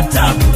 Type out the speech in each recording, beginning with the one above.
matter.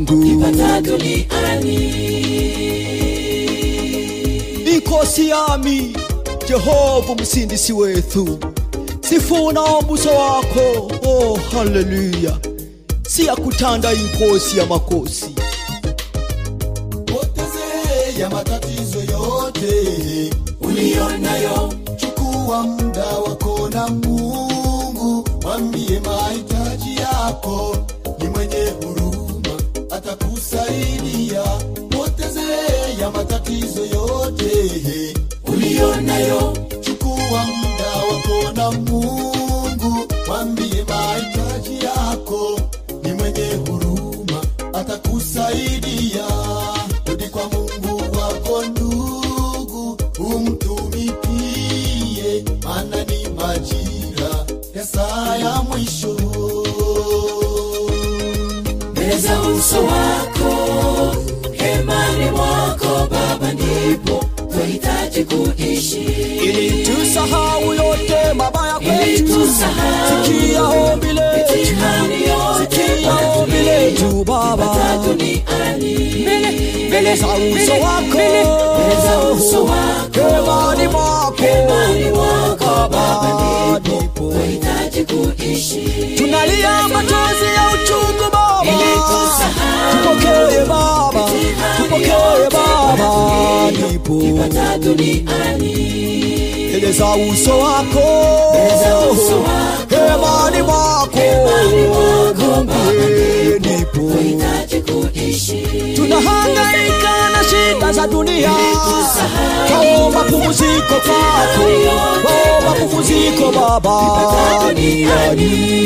mungu. Mikosi yami jehova msindisi wethu sifuna umbuso wakho oh haleluya siyakuthanda inkosi yamakosi poteze ya matatizo yote. Uliyonayo chukua kukusaidia potezee ya matatizo yote. Uliyonayo, chukua pendeza uso wako hemani mwako baba ndipo twahitaji kuishi. Ili tusahau yote mabaya kwetu. Ombi letu. letu baba. Za uso wako. mwako. Baba ndipo. twahitaji kuishi tunalia machozi ya uchungu Baba, tupokee Baba, tupokee Baba, nipo mbele za uso wako, hemani mwako. Nipo tunahangaika shida za dunia, oh, kaomba pumziko oh, Baba. Duniani.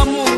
amor.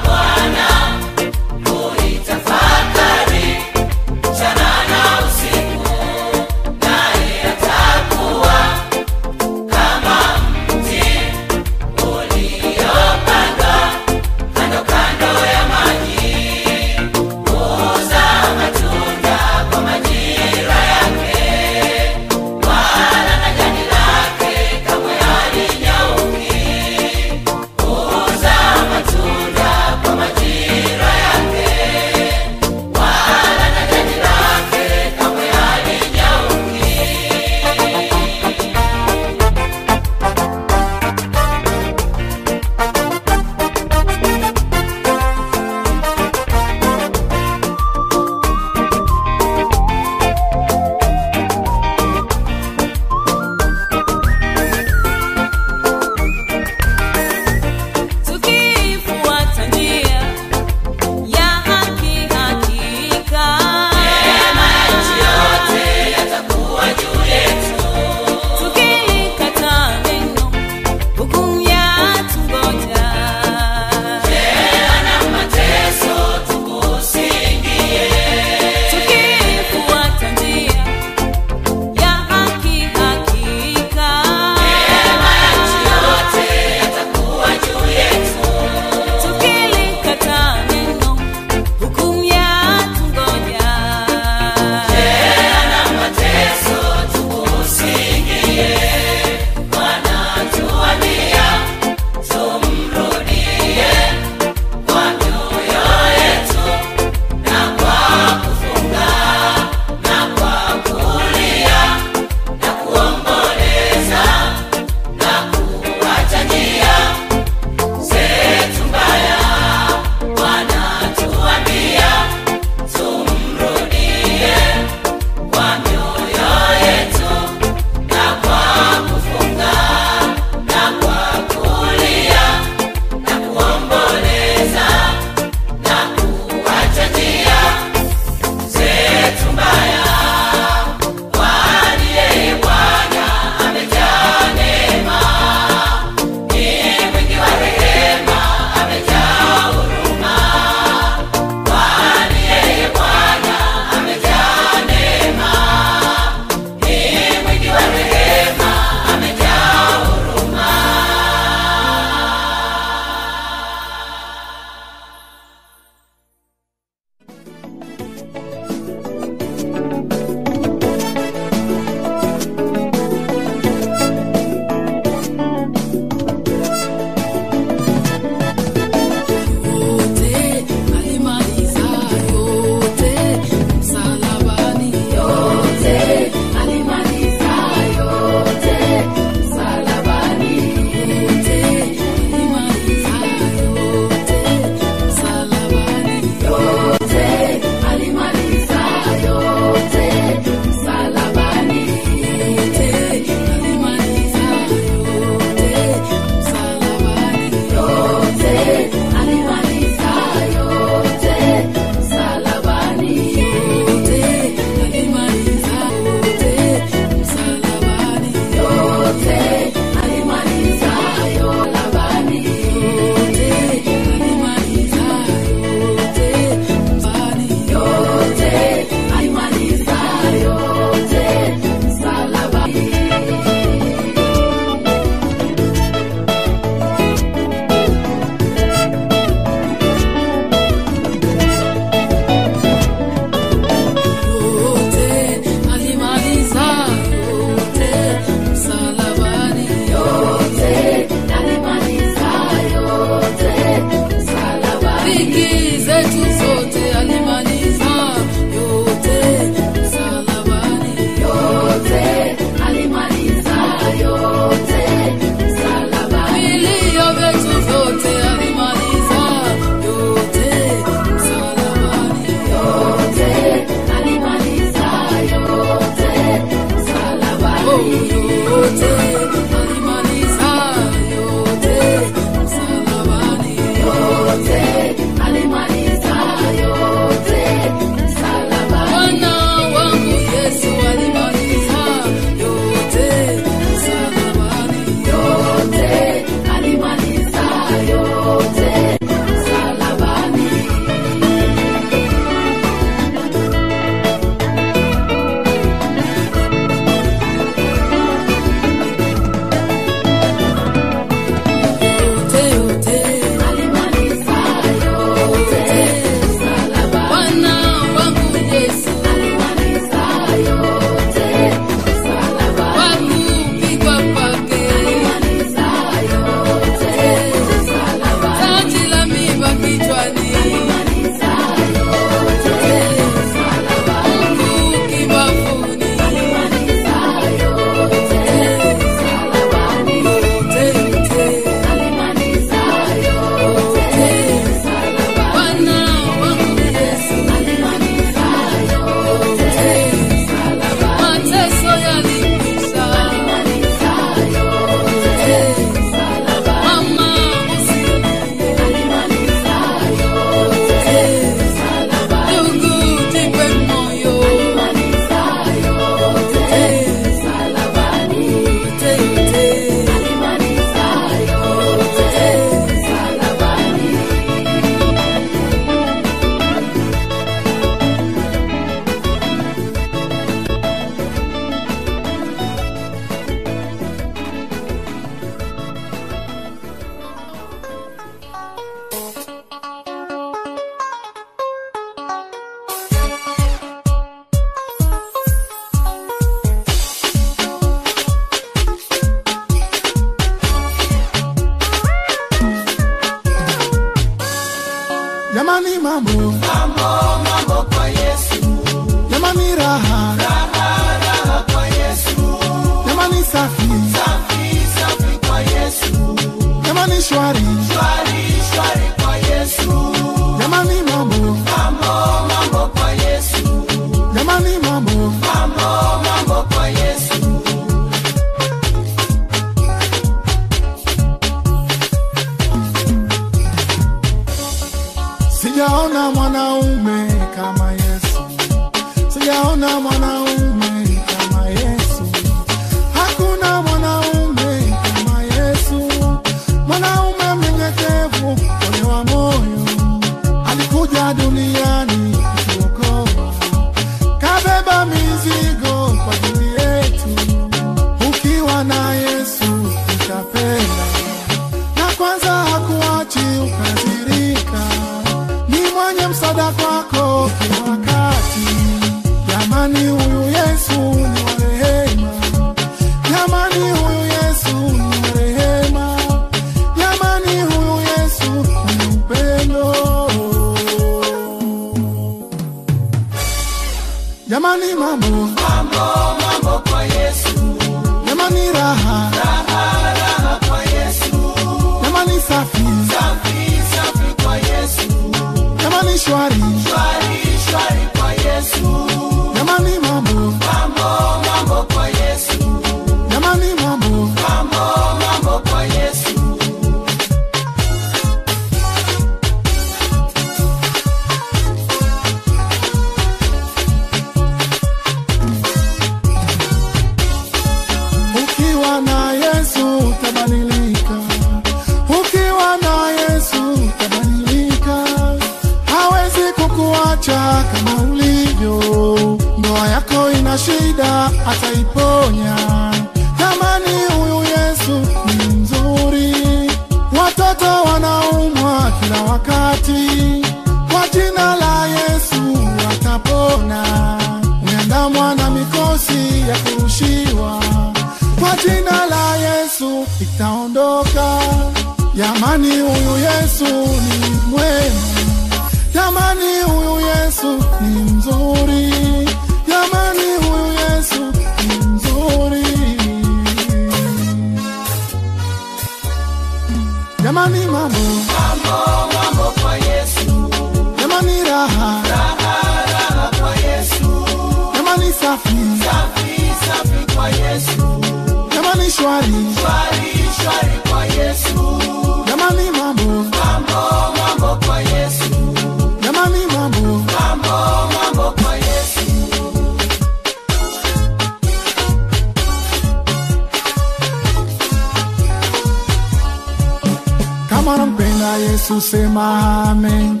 anampenda Yesu sema amen.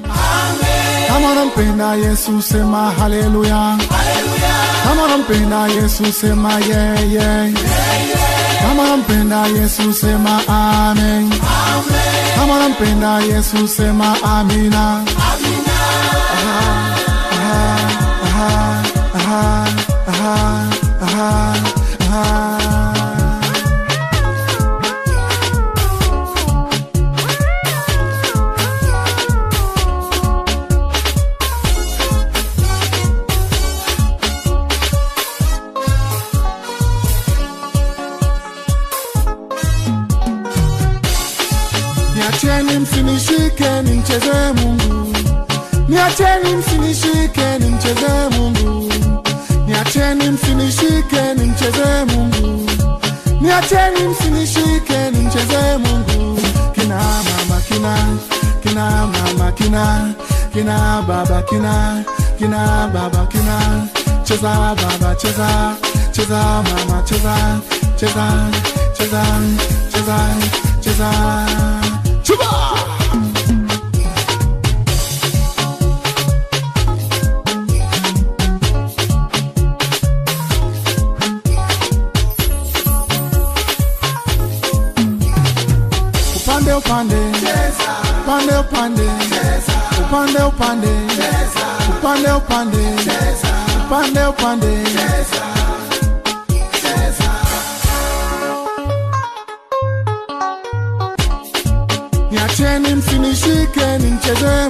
Kama unampenda Yesu sema haleluya. Kama unampenda Yesu sema yeye. Yeah, yeah. Yeah, yeah. Kama unampenda Yesu sema amen. Kama unampenda Yesu sema amina. Amina. Aha, aha, aha, aha. kina baba kina kina baba kina. Cheza baba cheza cheza mama cheza cheza cheza cheza cheza. cheza upande upande. Upande upande. Upande upande. Niacheni msinishike nimchezee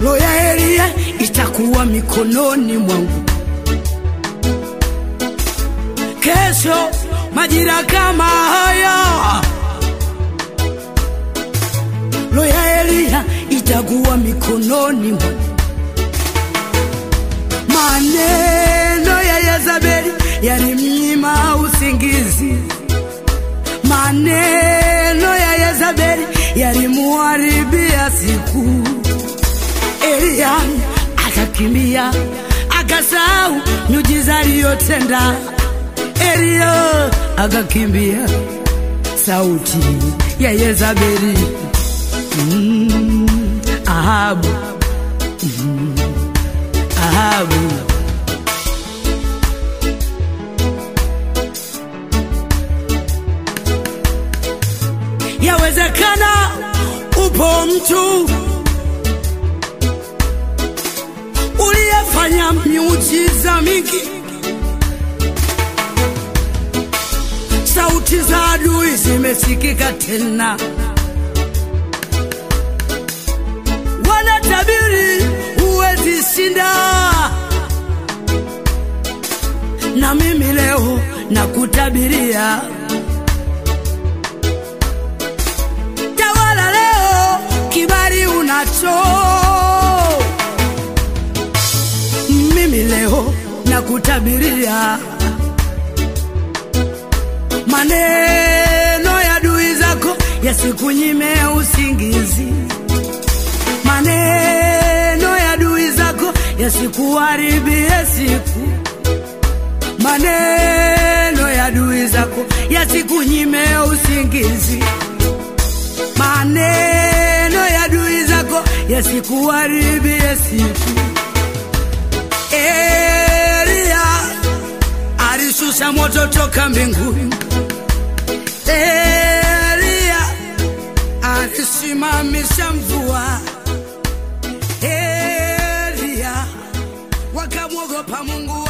roho ya Elia itakuwa mikononi mwangu. Kesho majira kama haya, roho ya Elia itakuwa mikononi mwangu. Maneno ya Yezebeli yalimnyima usingizi, maneno ya Yezebeli yalimuharibia siku. Elia akakimbia akasahau miujiza aliyotenda. Elia akakimbia sauti ya Yezabeli. Mm, Ahabu, mm, Ahabu. Yawezekana upo mtu uliyefanya miujiza mingi, sauti za adui zimesikika tena, wanatabiri huwezi shinda, na mimi leo nakutabiria. Tawala leo, kibali unacho. Nakutabiria maneno ya dui zako yasikunyime usingizi, maneno ya dui zako yasikuharibie siku, maneno ya dui zako yasikunyime usingizi. Maneno ya dui zako yasikuharibie siku. Alishusha moto toka mbinguni. Elia alisimamisha mvua. Elia wakamwogopa Mungu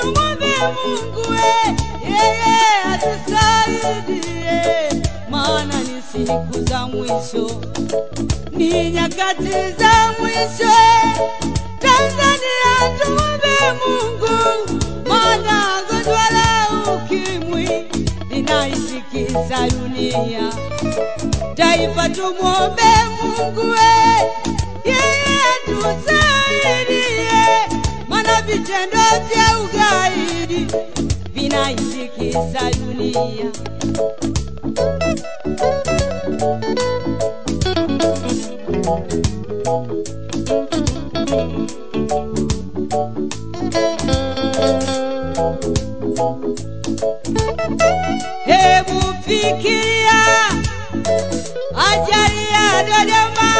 tumwombe mungu yeye atusaidie maana ni siku za mwisho, ni nyakati za mwisho. Tanzania tumwombe Mungu, maana gonjwa la ukimwi linaitikisa dunia. Taifa tumwombe Mungu yeye atusaidie, vitendo vya ugaidi vinaitikisa dunia. Hebu fikiria ajali ya Dodoma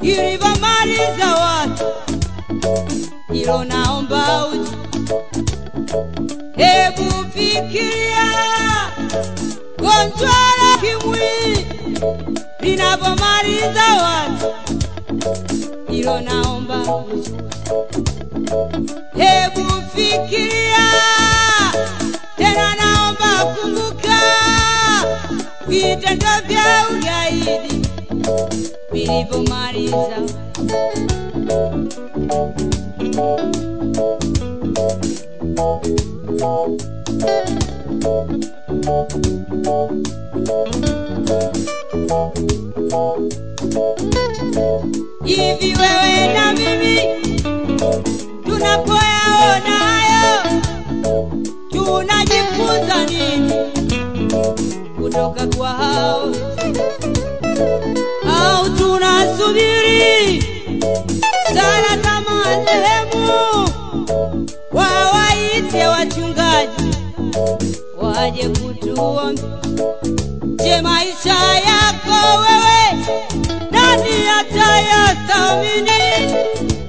ilivyomaliza hilo naomba uji. Hebu fikiria gonjwa la kimwi linavyomaliza watu, hilo naomba uji. Hebu fikiria tena, naomba kumbuka vitendo vya ugaidi vilivyomaliza hivi. Wewe na mimi tunapoyaona hayo tunajifunza nini kutoka kwa hao au tunasubiri za marehemu waje kutuombea? Je, maisha yako wewe nani atayathamini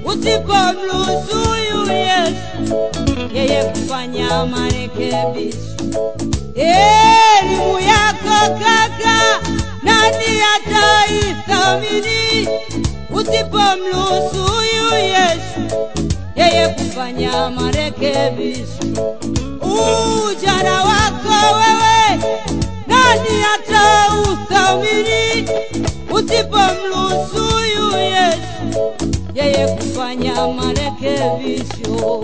usipomruhusu Yesu yeye kufanya marekebisho? Elimu yako kaka, nani ataithamini usipomruhusu Yesu yeye kufanya marekebisho? Ujana wako wewe, nani atauthamini usipomruhusu huyu Yesu yeye kufanya marekebisho?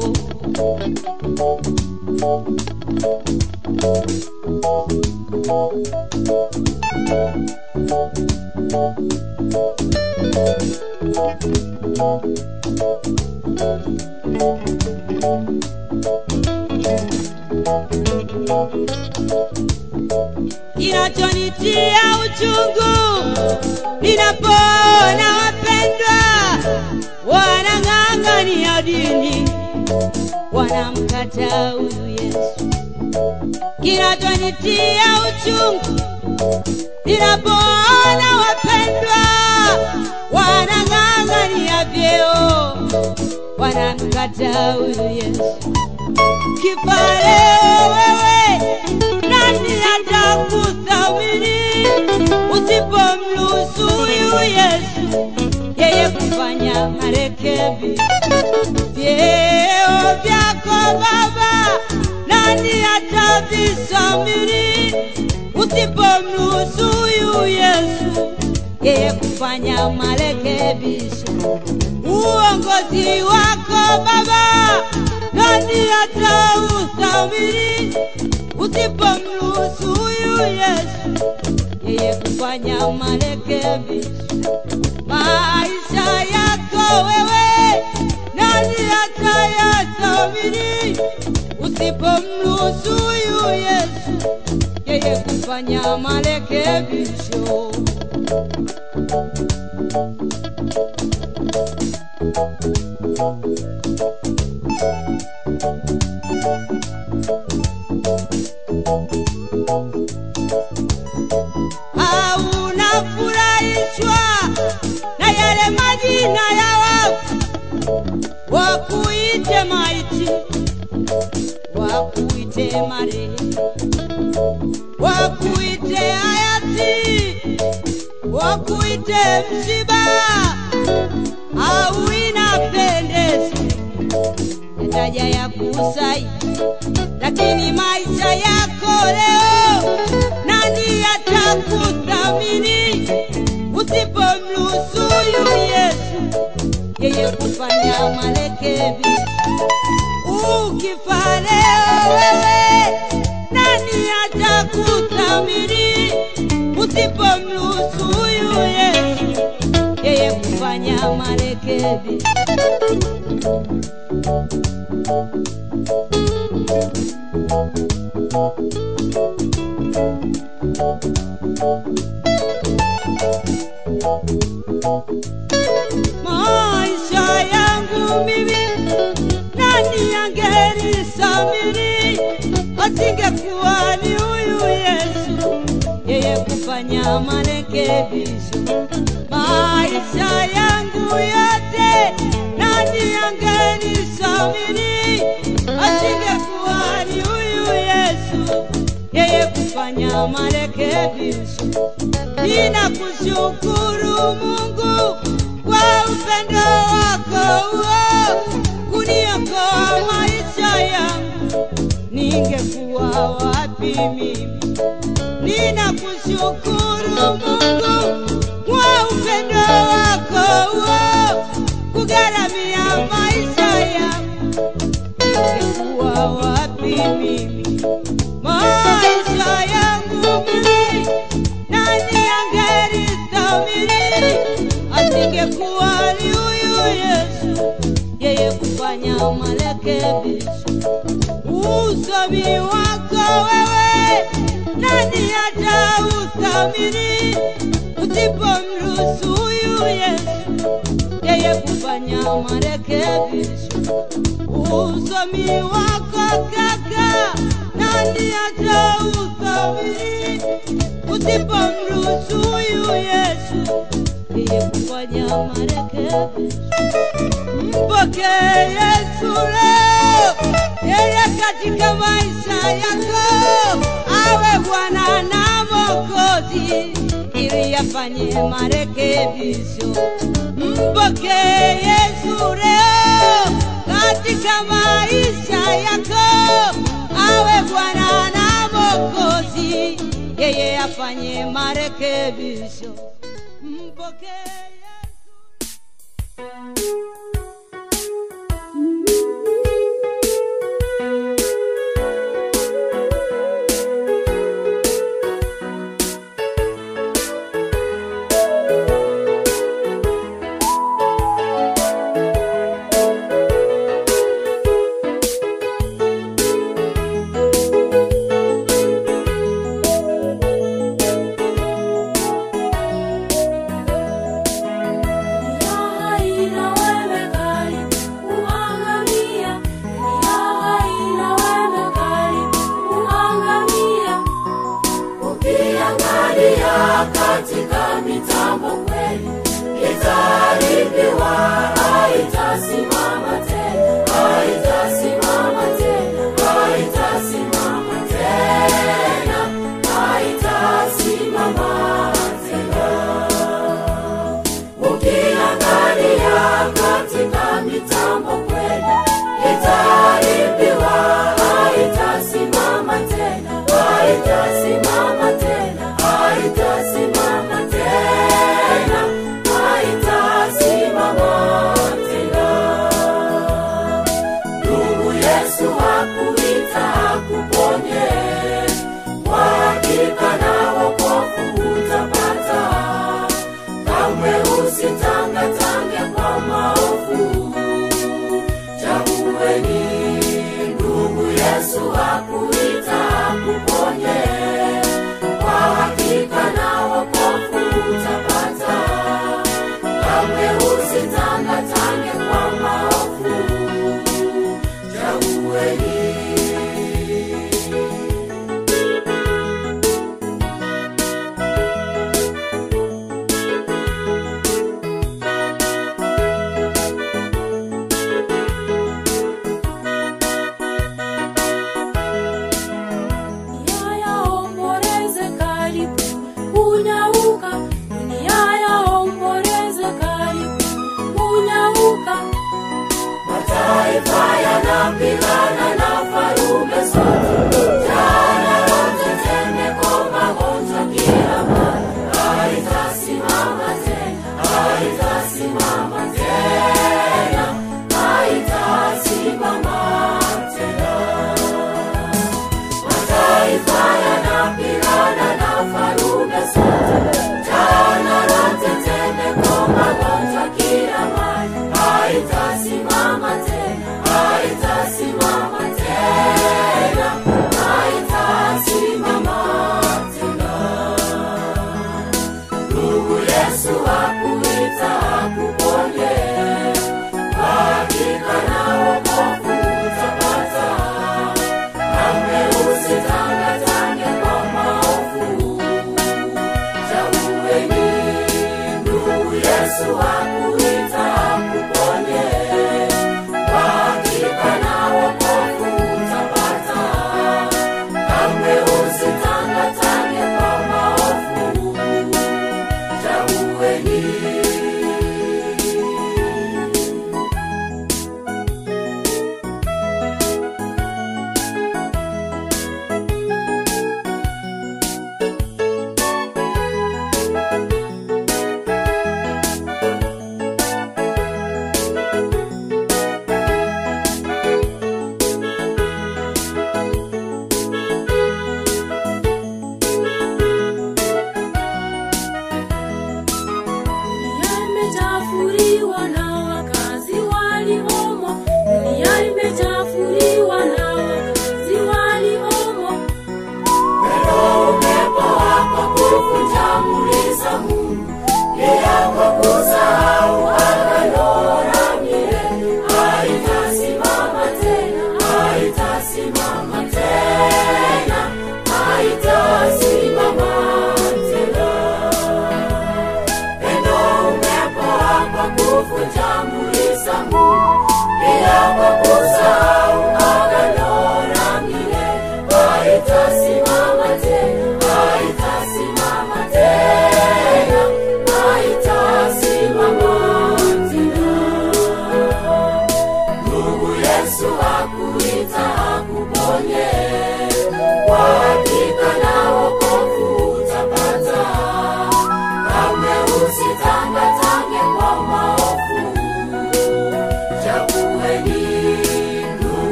Kinachonitia uchungu ninapoona wapendwa wanang'ang'ania dini, wanamkataa huyu Yesu. Kinachonitia uchungu ninapoona wapendwa wanang'ang'ania vyeo, wanamkataa huyu Yesu. Kifa wewe, nani atakuthamini usipomruhusu huyu Yesu yeye kufanya marekebisho? Vyeo vyako Baba, nani atavisamini usipomruhusu huyu Yesu yeye kufanya marekebisho? Uongozi wako Baba, nani atauthamini usipomruhusu huyu Yesu yeye kufanya marekebisho? Maisha yako wewe, nani atayathamini usipomruhusu huyu Yesu yeye kufanya marekebisho? au unafurahishwa wakuite maiti, wakuite marehemu, wakuite hayati, wakuite msiba, au inapendeza yataja ya kusai, lakini maisha yako leo nani atakuthamini usipomruhusu Yesu yeye kufanya marekebisho. Ukifa leo wewe, nani atakuthamini usipomruhusu Yesu yeye kufanya marekebisho? Asingekuwa ni huyu Yesu, yeye kufanya marekebisho. Maisha yangu yote, nani angenisamini asingekuwa ni huyu Yesu, yeye kufanya marekebisho. Ninakushukuru Mungu kwa upendo wako uo kuniokoa maisha yangu, ningekuwa wapi mimi? Ninakushukuru Mungu kwa upendo wako uo kugharamia ningekuwa wapi mimi? Maisha yangu mimi nani angenithamini asingekuwa ni huyu Yesu, yeye kufanya marekebisho. Usomi wako wewe, nani atauthamini usipomruhusu huyu Yesu, yeye kufanya marekebisho. Usomi wako kaka, nani atauthamini usipomruhusu huyu Yesu yeye kufanya marekebisho. Mpokee Yesu leo, yeye katika maisha yako awe Bwana na Mwokozi ili afanye marekebisho. Mpokee Yesu leo katika maisha yako awe Bwana na Mwokozi yeye afanye marekebisho. Mpokee Yesu.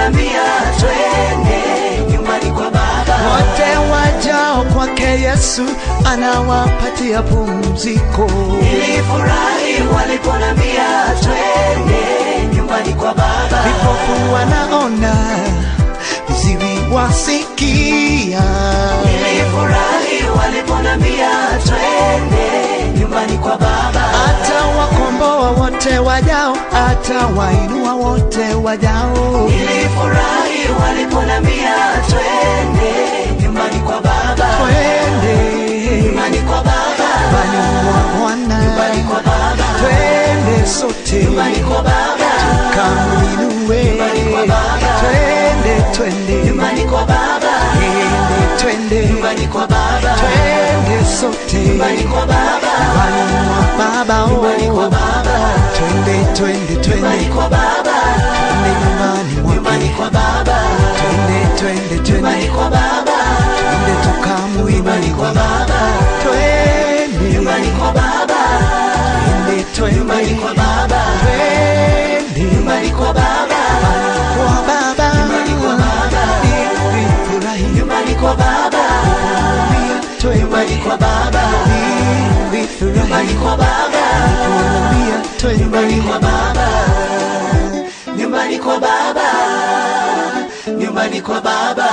Tunaambia twende nyumbani kwa Baba. Wote wajao kwake Yesu anawapatia pumziko. Nilifurahi waliponambia twende nyumbani kwa Baba. Vipofu wanaona, viziwi wasikia. Nilifurahi waliponambia twende nyumbani kwa Baba. Atawakomboa wote wajao, atawainua wote wajao. Nilifurahi waliponiambia twende nyumbani kwa Baba, twende nyumbani kwa Baba, nyumbani mwa Bwana, nyumbani kwa Baba, twende sote. Nyumbani kwa Baba, tukamwinue. Nyumbani kwa Baba, twende twende. Nyumbani kwa Baba, yeah twende nyumbani kwa baba, twende sote nyumbani kwa baba, nyumbani kwa baba, nyumbani kwa baba, twende twende twende nyumbani kwa baba, twende nyumbani nyumbani kwa baba, twende twende twende nyumbani kwa baba, twende tukamu nyumbani kwa baba, twende nyumbani kwa baba, twende twende nyumbani kwa baba, twende nyumbani kwa baba kwa baba, nyumbani kwa baba, nyumbani kwa baba, nyumbani kwa baba, nyumbani kwa baba, nyumbani kwa baba.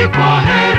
Ni kwa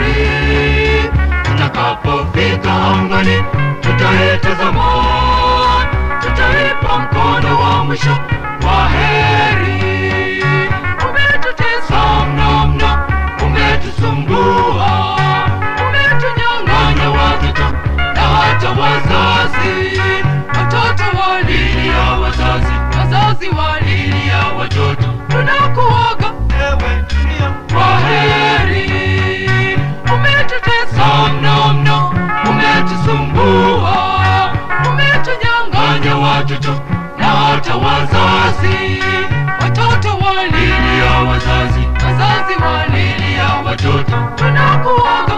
wazazi, wazazi walilia watoto. Wanakuoga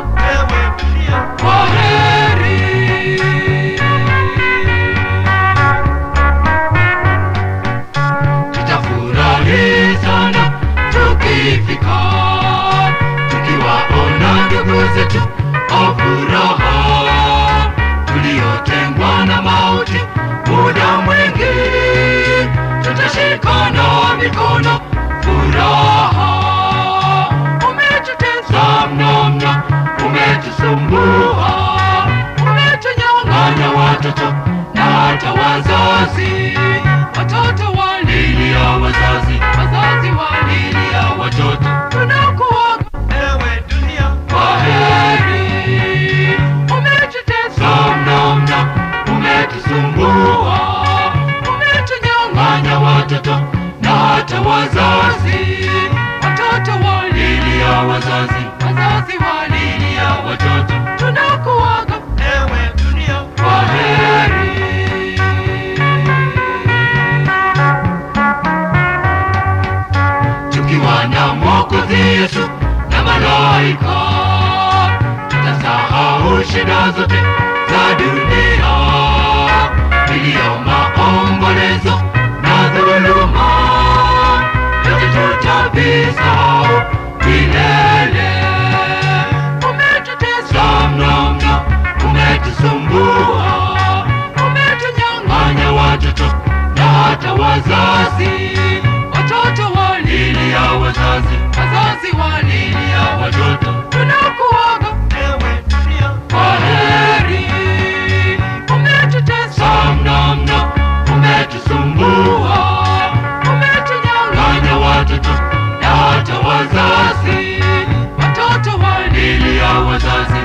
malaika tasahau shida zote za dunia. Vilio maombolezo na dhuluma. Yote tutavisahau milele. Umetutesa mnamna umetusumbua. Umetunyang'anya watoto na hata wazazi. Watoto walilia wazazi sisi walilia watoto tunakuoga. Ewe dunia. Kwa heri umetutesa mnamna umetusumbua. Umetunyang'anya watoto na hata wazazi. Watoto walilia wazazi.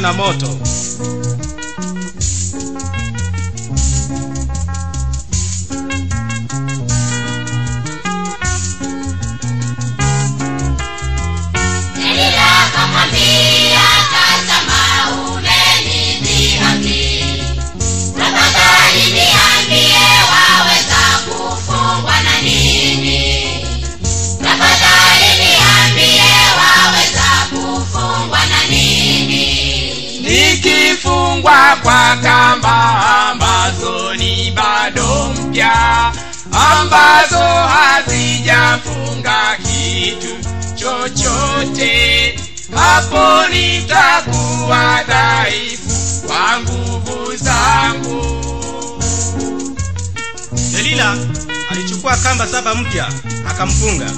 Na moto chochote hapo nitakuwa dhaifu kwa nguvu zangu. Delila alichukua kamba saba mpya akamfunga.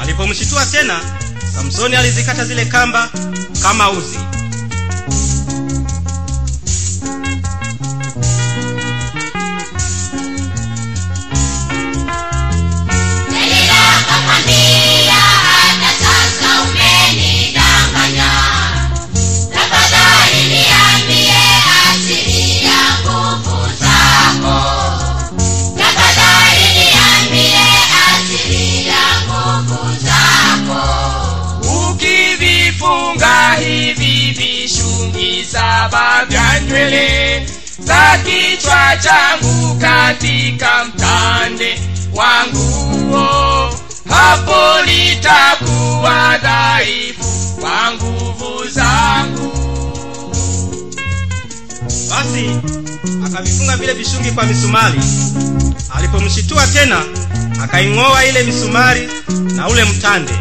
Alipomshitua tena samsoni alizikata zile kamba kama uzi. Delila akamwambia, nywele za kichwa changu katika mtande wanguo hapo litakuwa dhaifu kwa nguvu zangu. Basi akavifunga vile vishungi kwa misumari. Alipomshitua tena akaing'oa ile misumari na ule mtande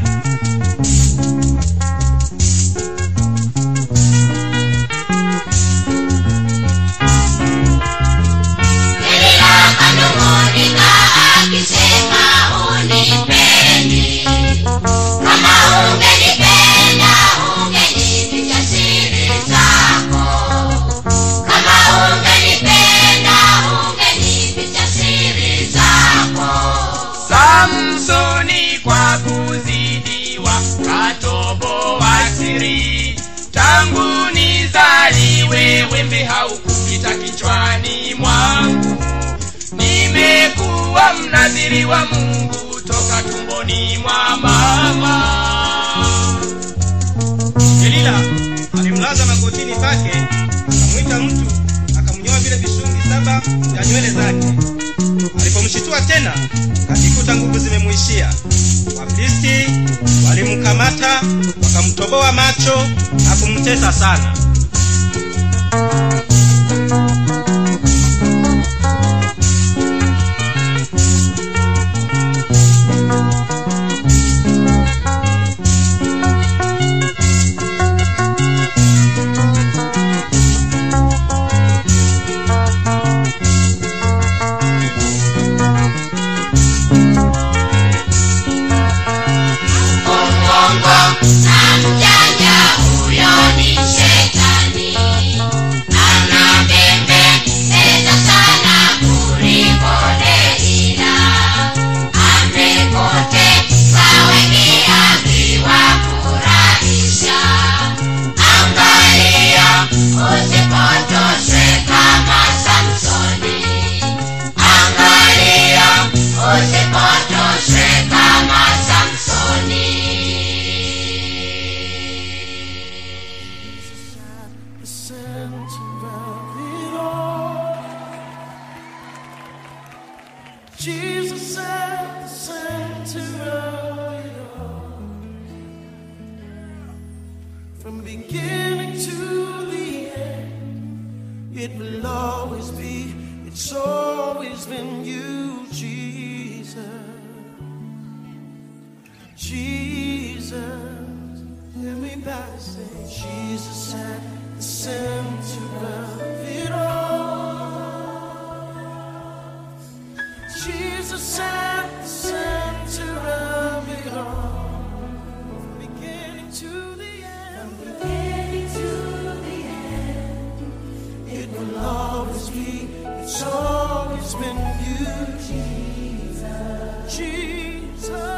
wembe haukupita kichwani mwangu. Nimekuwa mnadhiri wa mungu toka tumboni mwa mama. Delila alimlaza magotini pake akamwita mtu akamnyoa vile visungi saba vya nywele zake. Alipomshitua tena akajikuta nguvu zimemwishia. Wafilisti walimkamata wakamtoboa macho na kumtesa sana Thank you. Always be, it's always been you, Jesus. Jesus, everybody say Jesus at the center of it all. Jesus at the center of it all. Always be, it's always been you, Jesus. Jesus.